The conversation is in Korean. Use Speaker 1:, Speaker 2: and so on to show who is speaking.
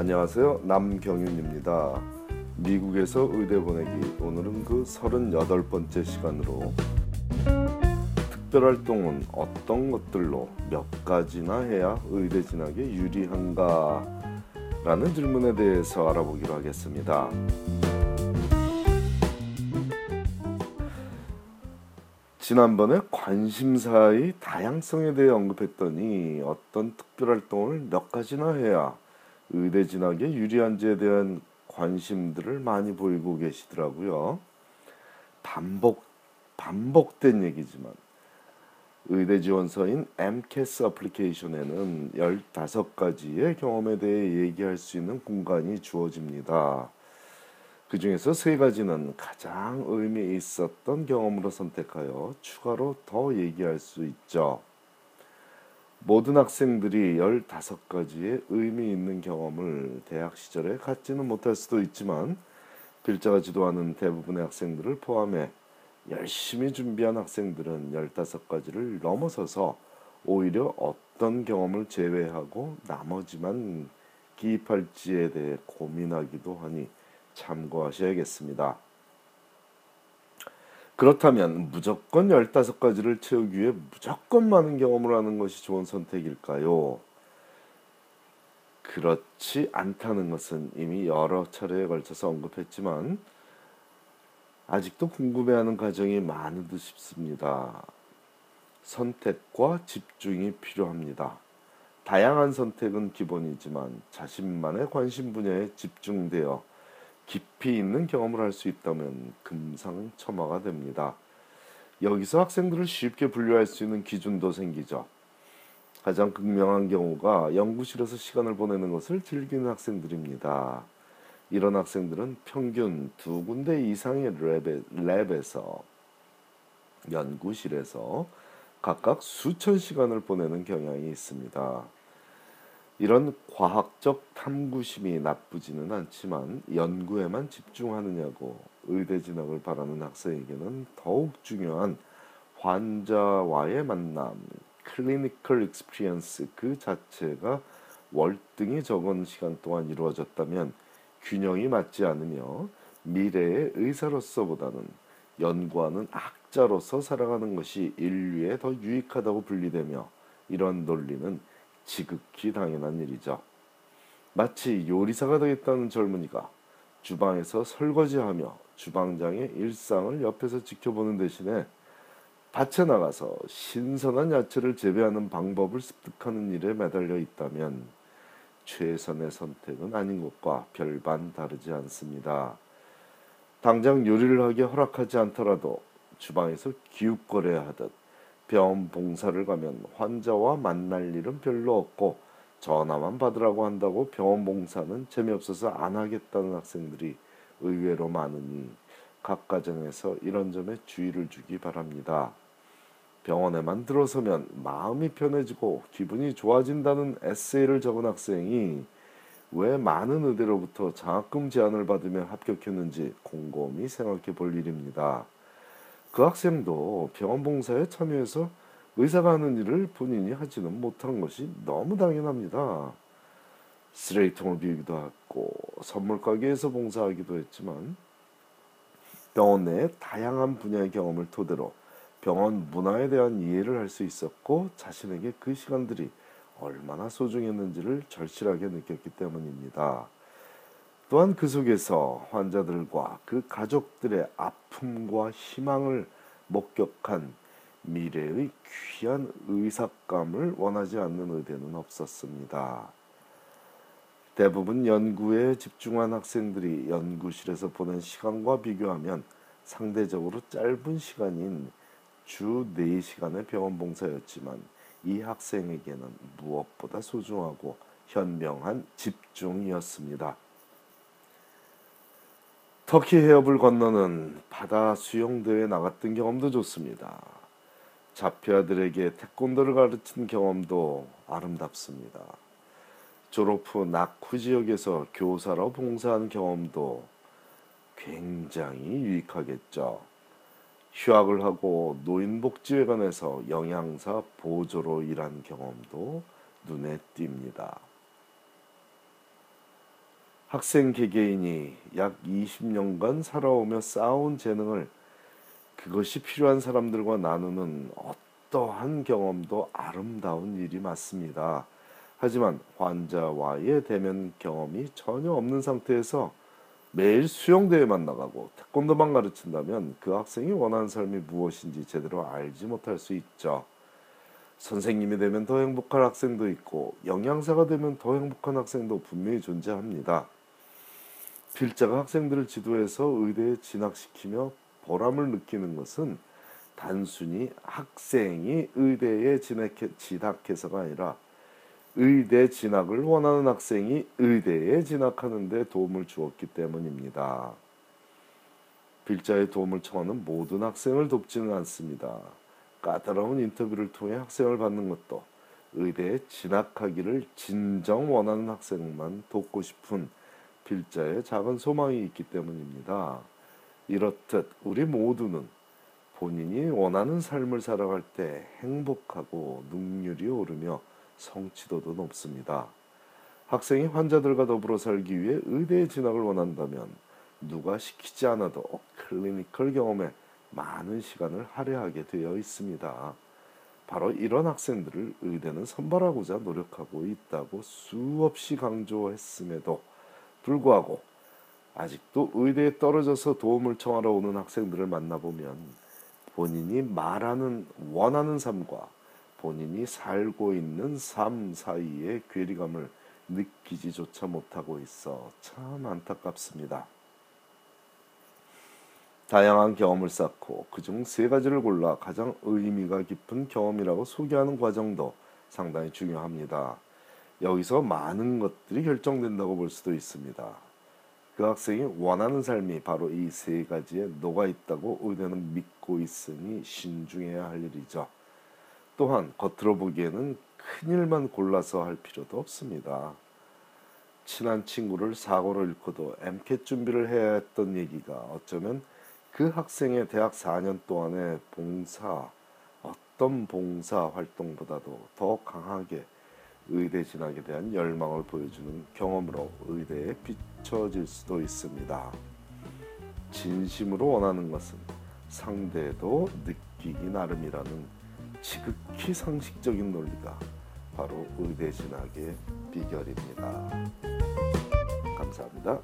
Speaker 1: 안녕하세요. 남경윤입니다. 미국에서 의대 보내기 오늘은 그 38번째 시간으로 특별활동은 어떤 것들로 몇 가지나 해야 의대 진학에 유리한가 라는 질문에 대해서 알아보기로 하겠습니다. 지난번에 관심사의 다양성에 대해 언급했더니 어떤 특별활동을 몇 가지나 해야 의대 진학에 유리한지에 대한 관심들을 많이 보이고 계시더라고요. 반복 반복된 얘기지만 의대 지원서인 MCAS 어플리케이션에는 15가지의 경험에 대해 얘기할 수 있는 공간이 주어집니다. 그 중에서 세 가지는 가장 의미 있었던 경험으로 선택하여 추가로 더 얘기할 수 있죠. 모든 학생들이 15가지의 의미 있는 경험을 대학 시절에 갖지는 못할 수도 있지만 필자가 지도하는 대부분의 학생들을 포함해 열심히 준비한 학생들은 15가지를 넘어서서 오히려 어떤 경험을 제외하고 나머지만 기입할지에 대해 고민하기도 하니 참고하셔야겠습니다. 그렇다면 무조건 15가지를 채우기 위해 무조건 많은 경험을 하는 것이 좋은 선택일까요? 그렇지 않다는 것은 이미 여러 차례에 걸쳐서 언급했지만 아직도 궁금해하는 가정이 많은 듯 싶습니다. 선택과 집중이 필요합니다. 다양한 선택은 기본이지만 자신만의 관심 분야에 집중되어 깊이 있는 경험을 할 수 있다면 금상첨화가 됩니다. 여기서 학생들을 쉽게 분류할 수 있는 기준도 생기죠. 가장 극명한 경우가 연구실에서 시간을 보내는 것을 즐기는 학생들입니다. 이런 학생들은 평균 두 군데 이상의 랩에, 랩에서 연구실에서 각각 수천 시간을 보내는 경향이 있습니다. 이런 과학적 탐구심이 나쁘지는 않지만 연구에만 집중하느냐고 의대 진학을 바라는 학생에게는 더욱 중요한 환자와의 만남, clinical experience 그 자체가 월등히 적은 시간 동안 이루어졌다면 균형이 맞지 않으며 미래의 의사로서보다는 연구하는 학자로서 살아가는 것이 인류에 더 유익하다고 분류되며 이런 논리는 지극히 당연한 일이죠. 마치 요리사가 되겠다는 젊은이가 주방에서 설거지하며 주방장의 일상을 옆에서 지켜보는 대신에 밭에 나가서 신선한 야채를 재배하는 방법을 습득하는 일에 매달려 있다면 최선의 선택은 아닌 것과 별반 다르지 않습니다. 당장 요리를 하기 허락하지 않더라도 주방에서 기웃거래하듯 병원 봉사를 가면 환자와 만날 일은 별로 없고 전화만 받으라고 한다고 병원 봉사는 재미없어서 안 하겠다는 학생들이 의외로 많으니 각 가정에서 이런 점에 주의를 주기 바랍니다. 병원에만 들어서면 마음이 편해지고 기분이 좋아진다는 에세이를 적은 학생이 왜 많은 의대로부터 장학금 제안을 받으며 합격했는지 곰곰이 생각해 볼 일입니다. 그 학생도 병원 봉사에 참여해서 의사가 하는 일을 본인이 하지는 못한 것이 너무 당연합니다. 쓰레기통을 비우기도 하고 선물 가게에서 봉사하기도 했지만 병원 내에 다양한 분야의 경험을 토대로 병원 문화에 대한 이해를 할 수 있었고 자신에게 그 시간들이 얼마나 소중했는지를 절실하게 느꼈기 때문입니다. 또한 그 속에서 환자들과 그 가족들의 아픔과 희망을 목격한 미래의 귀한 의사감을 원하지 않는 의대는 없었습니다. 대부분 연구에 집중한 학생들이 연구실에서 보낸 시간과 비교하면 상대적으로 짧은 시간인 주 4시간의 병원 봉사였지만 이 학생에게는 무엇보다 소중하고 현명한 집중이었습니다. 터키 해협을 건너는 바다 수영대회에 나갔던 경험도 좋습니다. 자폐아들에게 태권도를 가르친 경험도 아름답습니다. 졸업 후 낙후 지역에서 교사로 봉사한 경험도 굉장히 유익하겠죠. 휴학을 하고 노인복지회관에서 영양사 보조로 일한 경험도 눈에 띕니다. 학생 개개인이 약 20년간 살아오며 쌓아온 재능을 그것이 필요한 사람들과 나누는 어떠한 경험도 아름다운 일이 맞습니다. 하지만 환자와의 대면 경험이 전혀 없는 상태에서 매일 수영대회만 나가고 태권도만 가르친다면 그 학생이 원하는 삶이 무엇인지 제대로 알지 못할 수 있죠. 선생님이 되면 더 행복한 학생도 있고 영양사가 되면 더 행복한 학생도 분명히 존재합니다. 필자가 학생들을 지도해서 의대에 진학시키며 보람을 느끼는 것은 단순히 학생이 의대에 진학해서가 아니라 의대 진학을 원하는 학생이 의대에 진학하는 데 도움을 주었기 때문입니다. 빌자의 도움을 청하는 모든 학생을 돕지는 않습니다. 까다로운 인터뷰를 통해 학생을 받는 것도 의대에 진학하기를 진정 원하는 학생만 돕고 싶은 빌자의 작은 소망이 있기 때문입니다. 이렇듯 우리 모두는 본인이 원하는 삶을 살아갈 때 행복하고 능률이 오르며 성취도도 높습니다. 학생이 환자들과 더불어 살기 위해 의대에 진학을 원한다면 누가 시키지 않아도 클리니컬 경험에 많은 시간을 할애하게 되어 있습니다. 바로 이런 학생들을 의대는 선발하고자 노력하고 있다고 수없이 강조했음에도 불구하고 아직도 의대에 떨어져서 도움을 청하러 오는 학생들을 만나보면 본인이 말하는 원하는 삶과 본인이 살고 있는 삶 사이의 괴리감을 느끼지조차 못하고 있어 참 안타깝습니다. 다양한 경험을 쌓고 그중 세 가지를 골라 가장 의미가 깊은 경험이라고 소개하는 과정도 상당히 중요합니다. 여기서 많은 것들이 결정된다고 볼 수도 있습니다. 그 학생이 원하는 삶이 바로 이 세 가지에 녹아 있다고 의대는 믿고 있으니 신중해야 할 일이죠. 또한 겉으로 보기에는 큰 일만 골라서 할 필요도 없습니다. 친한 친구를 사고로 잃고도 엠켓 준비를 해야 했던 얘기가 어쩌면 그 학생의 대학 4년 동안의 봉사, 어떤 봉사 활동보다도 더 강하게 의대 진학에 대한 열망을 보여주는 경험으로 의대에 비춰질 수도 있습니다. 진심으로 원하는 것은 상대도 느끼기 나름이라는 지극히 상식적인 논리가 바로 의대 진학의 비결입니다. 감사합니다.